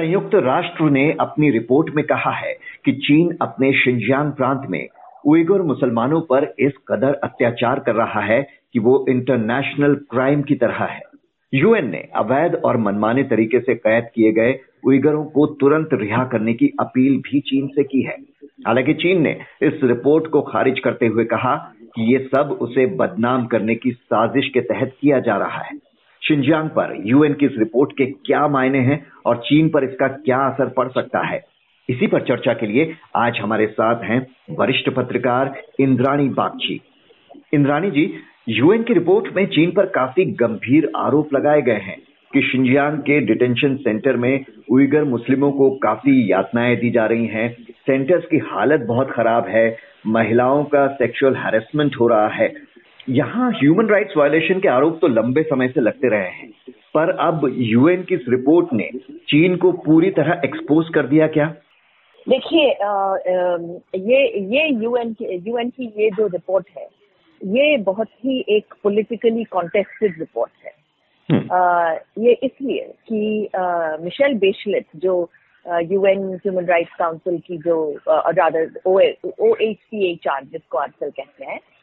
संयुक्त राष्ट्र ने अपनी रिपोर्ट में कहा है कि चीन अपने शिंजियांग प्रांत में उइगर मुसलमानों पर इस कदर अत्याचार कर रहा है कि वो इंटरनेशनल क्राइम की तरह है। यूएन ने अवैध और मनमाने तरीके से कैद किए गए उइगरों को तुरंत रिहा करने की अपील भी चीन से की है। हालाँकि चीन ने इस रिपोर्ट को खारिज करते हुए कहा कि ये सब उसे बदनाम करने की साजिश के तहत किया जा रहा है। शिंजियांग पर यूएन की इस रिपोर्ट के क्या मायने हैं और चीन पर इसका क्या असर पड़ सकता है? इसी पर चर्चा के लिए आज हमारे साथ हैं वरिष्ठ पत्रकार इंद्राणी बागची। इंद्राणी जी, यूएन की रिपोर्ट में चीन पर काफ़ी गंभीर आरोप लगाए गए हैं कि शिंजियांग के डिटेंशन सेंटर में उइगर मुस्लिमों को काफ़ी यातनाएँ दी जा रही हैं। सेंटर्स की हालत बहुत खराब है। महिलाओं का सेक्सुअल हैरेसमेंट हो रहा है। यहाँ ह्यूमन राइट्स वायलेशन के आरोप तो लंबे समय से लगते रहे हैं। पर अब यूएन की इस रिपोर्ट ने चीन को पूरी तरह एक्सपोज कर दिया क्या? देखिए ये ये यूएन की यूएन की ये जो रिपोर्ट है ये बहुत ही एक पॉलिटिकली कॉन्टेस्टेड रिपोर्ट है। आ, ये इसलिए कि मिशेल बेशलेट जो यूएन ह्यूमन राइट्स काउंसिल की जो rather O H C H R जिसको आजकल कहते हैं हम्म।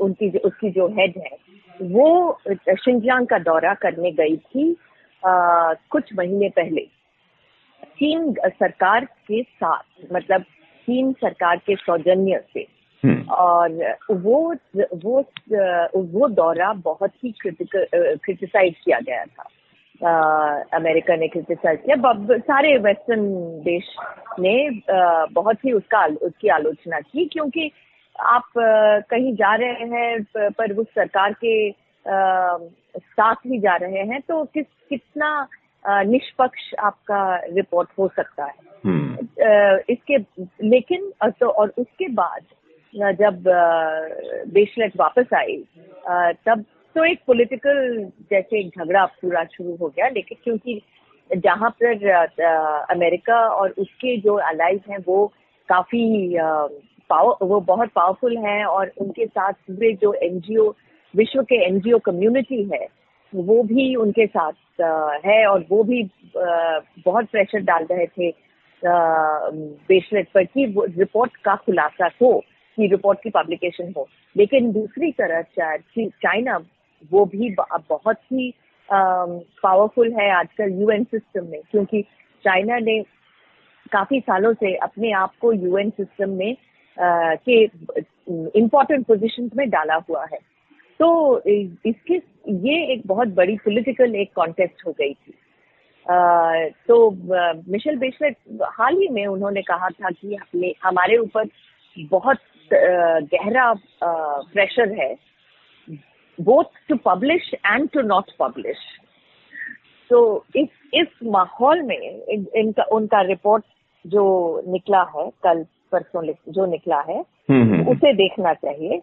उनकी जो उसकी जो हेड है वो शिंजियांग का दौरा करने गई थी आ, कुछ महीने पहले। चीन सरकार के साथ मतलब चीन सरकार के सौजन्य से। हम्म। और वो वो वो दौरा बहुत ही क्रिटिसाइज किया गया था। अमेरिका ने क्रिटिसाइज किया। सारे वेस्टर्न देश ने आ, बहुत ही उसका उसकी आलोचना की क्योंकि आप कहीं जा रहे हैं पर उस सरकार के साथ ही जा रहे हैं तो किस कितना निष्पक्ष आपका रिपोर्ट हो सकता है हम्म। इसके लेकिन तो और उसके बाद जब बेशलेट वापस आई तब तो एक पॉलिटिकल जैसे एक झगड़ा पूरा शुरू हो गया लेकिन क्योंकि जहाँ पर अमेरिका और उसके जो अलाइज हैं वो काफ़ी पावर वो बहुत पावरफुल हैं और उनके साथ पूरे जो एनजीओ विश्व के एनजीओ कम्युनिटी है, वो भी उनके साथ है और वो भी बहुत प्रेशर डाल रहे थे बेशलेट पर कि रिपोर्ट का खुलासा हो, कि रिपोर्ट की पब्लिकेशन हो। लेकिन दूसरी तरफ़ चाइना वो भी बहुत ही पावरफुल है आजकल यूएन सिस्टम में, क्योंकि चाइना ने काफ़ी सालों से अपने आप को यूएन सिस्टम में के इम्पोर्टेंट पोजीशन में डाला हुआ है। तो इसके ये एक बहुत बड़ी पॉलिटिकल एक कॉन्टेस्ट हो गई थी। तो मिशेल बेशलेट हाल ही में उन्होंने कहा था कि हमारे ऊपर बहुत गहरा प्रेशर है both to publish and to not publish तो इस इस माहौल में इन, इनका उनका रिपोर्ट जो निकला है कल परसों जो निकला है हम्म, हम्म, हम्म। उसे देखना चाहिए।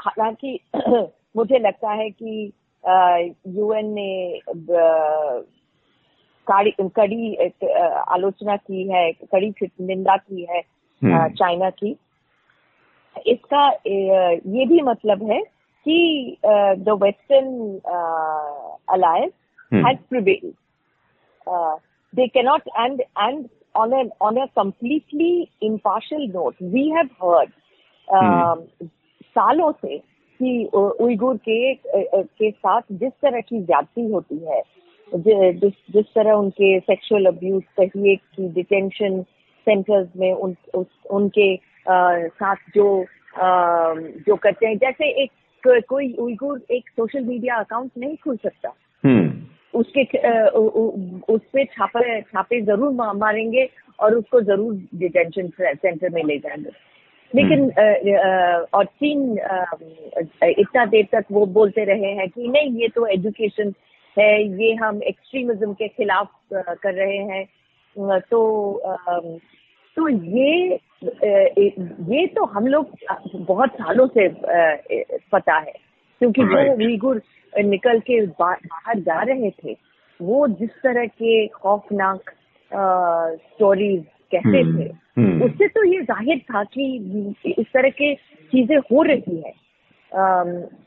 हालाँकि मुझे लगता है कि यूएन ने कड़ी आलोचना की है कड़ी निंदा की है चाइना की। इसका ये भी मतलब है कि the western alliance has prevailed they cannot and and on a on a completely impartial note we have heard uh, सालों से कि उइगुर के के साथ जिस तरह की ज्यादती होती है जिस जिस तरह उनके सेक्सुअल अब्यूज कहिए कि डिटेंशन सेंटर्स में उन उस, उनके साथ जो जो करते हैं जैसे एक कोई उइगुर एक सोशल मीडिया अकाउंट नहीं खुल सकता। उसके उस पे छापे छापे ज़रूर मारेंगे और उसको ज़रूर डिटेंशन सेंटर में ले जाएँगे। लेकिन हम्म। और चीन इतना देर तक वो बोलते रहे हैं कि नहीं ये तो एजुकेशन है ये हम एक्सट्रीमिज्म के खिलाफ कर रहे हैं। तो तो ये ये तो हम लोग बहुत सालों से पता है। क्योंकि जो उइगुर निकल के बाहर जा रहे थे वो जिस तरह के खौफनाक स्टोरीज कहते हम्म, थे हम्म। उससे तो ये ज़ाहिर था कि इस तरह के चीज़ें हो रही है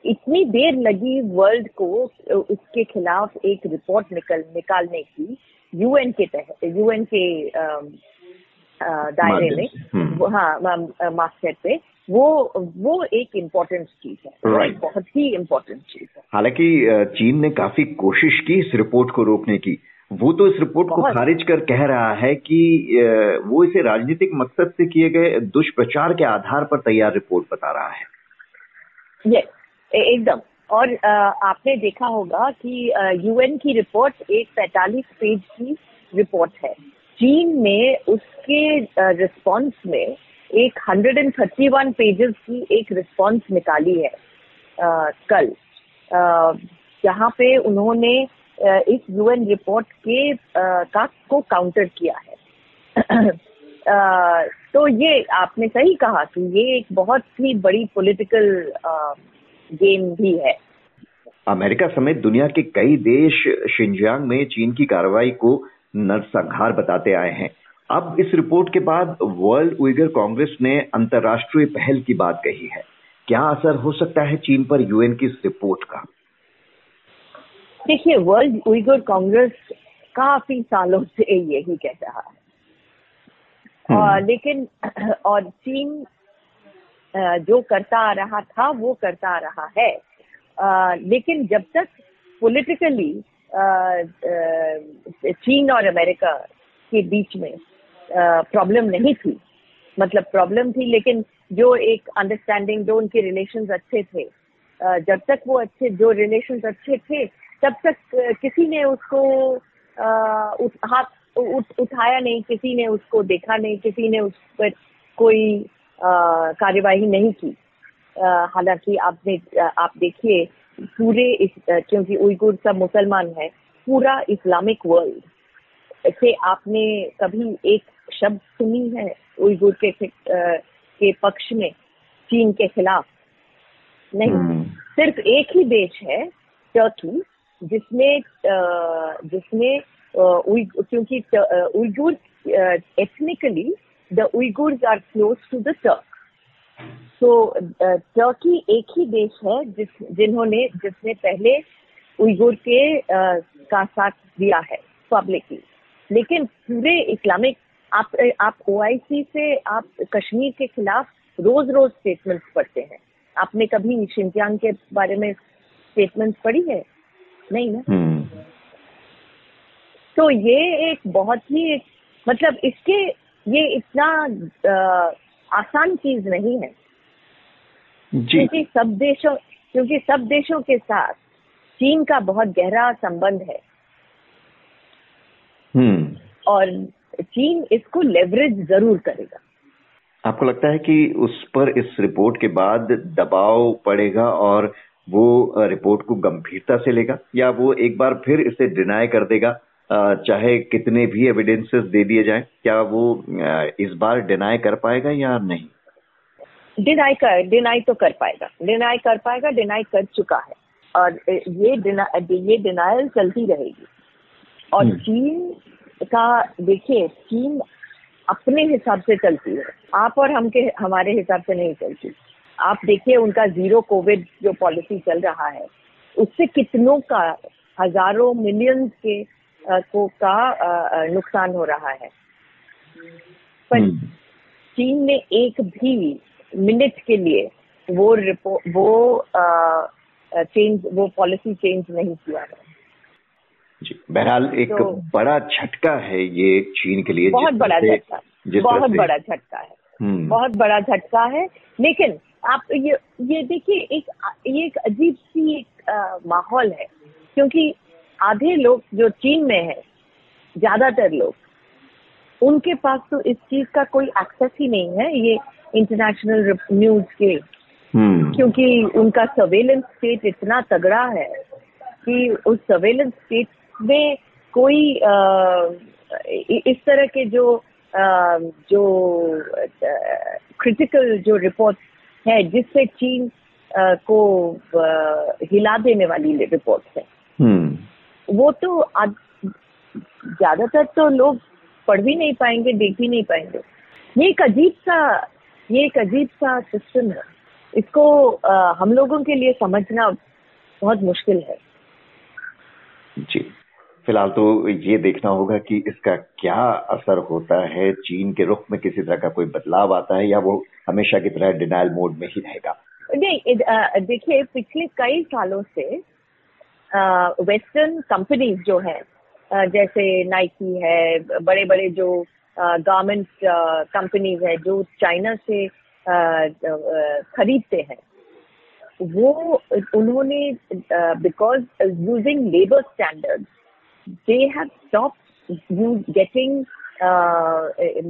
इतनी देर लगी वर्ल्ड को उसके खिलाफ एक रिपोर्ट निकल निकालने की यूएन के तहत यूएन के दायरे में हम्म। हाँ मास्टर पे वो वो एक इम्पोर्टेंट चीज़ है। Right. बहुत ही इम्पोर्टेंट चीज़ है। हालाँकि चीन ने काफ़ी कोशिश की इस रिपोर्ट को रोकने की। वो तो इस रिपोर्ट को खारिज कर कह रहा है कि वो इसे राजनीतिक मकसद से किए गए दुष्प्रचार के आधार पर तैयार रिपोर्ट बता रहा है। ये एकदम। और आपने देखा होगा कि यूएन की रिपोर्ट एक पैतालीस पेज की रिपोर्ट है। चीन ने उसके रिस्पांस में एक 131 पेजेस की एक रिस्पांस निकाली है आ, कल। जहाँ पे उन्होंने इस यूएन रिपोर्ट के आ, का को काउंटर किया है। आ, तो ये आपने सही कहा कि ये एक बहुत ही बड़ी पॉलिटिकल गेम भी है। अमेरिका समेत दुनिया के कई देश शिंजियांग में चीन की कार्रवाई को नरसंहार बताते आए हैं। अब इस रिपोर्ट के बाद वर्ल्ड उइगर कांग्रेस ने अंतर्राष्ट्रीय पहल की बात कही है। क्या असर हो सकता है चीन पर यूएन की इस रिपोर्ट का? देखिए वर्ल्ड उइगर कांग्रेस काफ़ी सालों से यही कह रहा है। हम्म। और लेकिन और चीन जो करता आ रहा था वो करता आ रहा है। आ, लेकिन जब तक पॉलिटिकली चीन और अमेरिका के बीच में प्रॉब्लम नहीं थी। मतलब प्रॉब्लम थी लेकिन जो एक अंडरस्टैंडिंग जो उनके रिलेशन अच्छे थे जब तक वो अच्छे जो रिलेशन अच्छे थे तब तक किसी ने उसको हाथ उठ, उठाया नहीं किसी ने उसको देखा नहीं किसी ने उस पर कोई कार्यवाही नहीं की। हालाँकि आपने आप देखिए पूरे इस क्योंकि उइगुर सब मुसलमान है पूरा इस्लामिक वर्ल्ड से आपने कभी एक शब्द सुनी है उइगुर के के पक्ष में चीन के खिलाफ। नहीं हम्म। सिर्फ़ एक ही देश है टर्की जिसमें जिसमें क्योंकि Uyghur ethnically the Uyghurs are close to the Turk तो टर्की एक ही देश है जिस जिन्होंने जिसने पहले उइगुर के uh, का साथ दिया है पब्लिकली लेकिन पूरे इस्लामिक आप आप ओआईसी से आप कश्मीर के खिलाफ रोज रोज स्टेटमेंट्स पढ़ते हैं। आपने कभी शिंजियांग के बारे में स्टेटमेंट्स पढ़ी है? नहीं ना? hmm. तो ये एक बहुत ही मतलब इसके ये इतना आ, आसान चीज़ नहीं है। क्योंकि सब देशों क्योंकि सब देशों के साथ चीन का बहुत गहरा संबंध है। हम्म। और चीन इसको लेवरेज ज़रूर करेगा। आपको लगता है कि उस पर इस रिपोर्ट के बाद दबाव पड़ेगा और वो रिपोर्ट को गंभीरता से लेगा या वो एक बार फिर इसे डिनाई कर देगा? चाहे कितने भी एविडेंसेस दे दिए जाएँ क्या वो इस बार डिनाई कर पाएगा या नहीं? डिनाई कर डिनाई तो कर पाएगा। डिनाई कर पाएगा डिनाई कर चुका है। और ये डिना, ये डिनाइल चलती रहेगी। और हम्म। चीन का देखिए चीन अपने हिसाब से चलती है। आप और हम के हमारे हिसाब से नहीं चलती। आप देखिए उनका ज़ीरो कोविड जो पॉलिसी चल रहा है उससे कितनों का हज़ारों मिलियंस के को का नुकसान हो रहा है। पर हम्म। चीन ने एक भी मिनट के लिए वो रिपोर्ट वो चेंज वो पॉलिसी चेंज नहीं किया है। जी बहरहाल एक तो, बड़ा झटका है ये चीन के लिए बहुत बड़ा झटका बहुत बड़ा झटका है हम्म। बहुत बड़ा झटका है लेकिन आप ये ये देखिए एक ये एक अजीब सी एक माहौल है क्योंकि आधे लोग जो चीन में है ज़्यादातर लोग उनके पास तो इस चीज़ का कोई एक्सेस ही नहीं है ये इंटरनेशनल न्यूज़ के हम्म। क्योंकि उनका सर्वेलेंस स्टेट इतना तगड़ा है कि उस सर्वेलेंस स्टेट में कोई आ, इस तरह के जो आ, जो क्रिटिकल जो रिपोर्ट है जिससे चीन आ, को आ, हिला देने वाली रिपोर्ट है। हम्म। वो तो ज़्यादातर तो लोग पढ़ भी नहीं पाएँगे देख भी नहीं पाएँगे। ये एक अजीब सा ये एक अजीब सा सिस्टम है। इसको आ, हम लोगों के लिए समझना बहुत मुश्किल है। जी। फ़िलहाल तो ये देखना होगा कि इसका क्या असर होता है, चीन के रुख में किसी तरह का कोई बदलाव आता है या वो हमेशा की तरह डिनाइल मोड में ही रहेगा? नहीं देखिए, पिछले कई सालों से वेस्टर्न कंपनीज़ जो है जैसे नाइकी है बड़े बड़े जो गारमेंट कंपनीज़ है, जो चाइना से खरीदते हैं, वो उन्होंने because using labour Standard they have stop you getting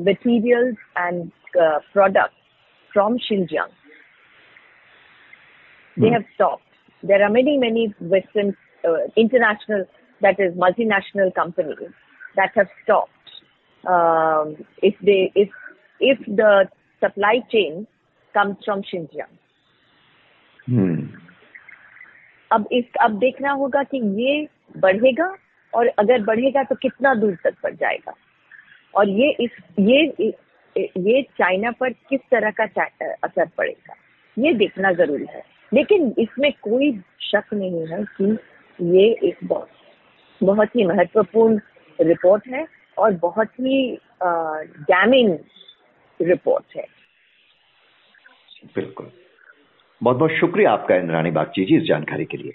materials and uh, products from Xinjiang. They mm. have stopped. There are many, many Western, uh, international, that is multinational companies that have stopped. Um, if they, if, if the supply chain comes from Xinjiang. Hmm. अब इस अब देखना होगा कि ये बढ़ेगा और अगर बढ़ेगा तो कितना दूर तक बढ़ जाएगा? और ये इस, ये ये चाइना पर किस तरह का असर पड़ेगा? ये देखना ज़रूरी है। लेकिन इसमें कोई शक नहीं है कि ये एक बहुत बहुत ही महत्वपूर्ण रिपोर्ट है और बहुत ही डैमिंग रिपोर्ट है। बिल्कुल। बहुत बहुत शुक्रिया आपका इंद्रानी बागची जी इस जानकारी के लिए।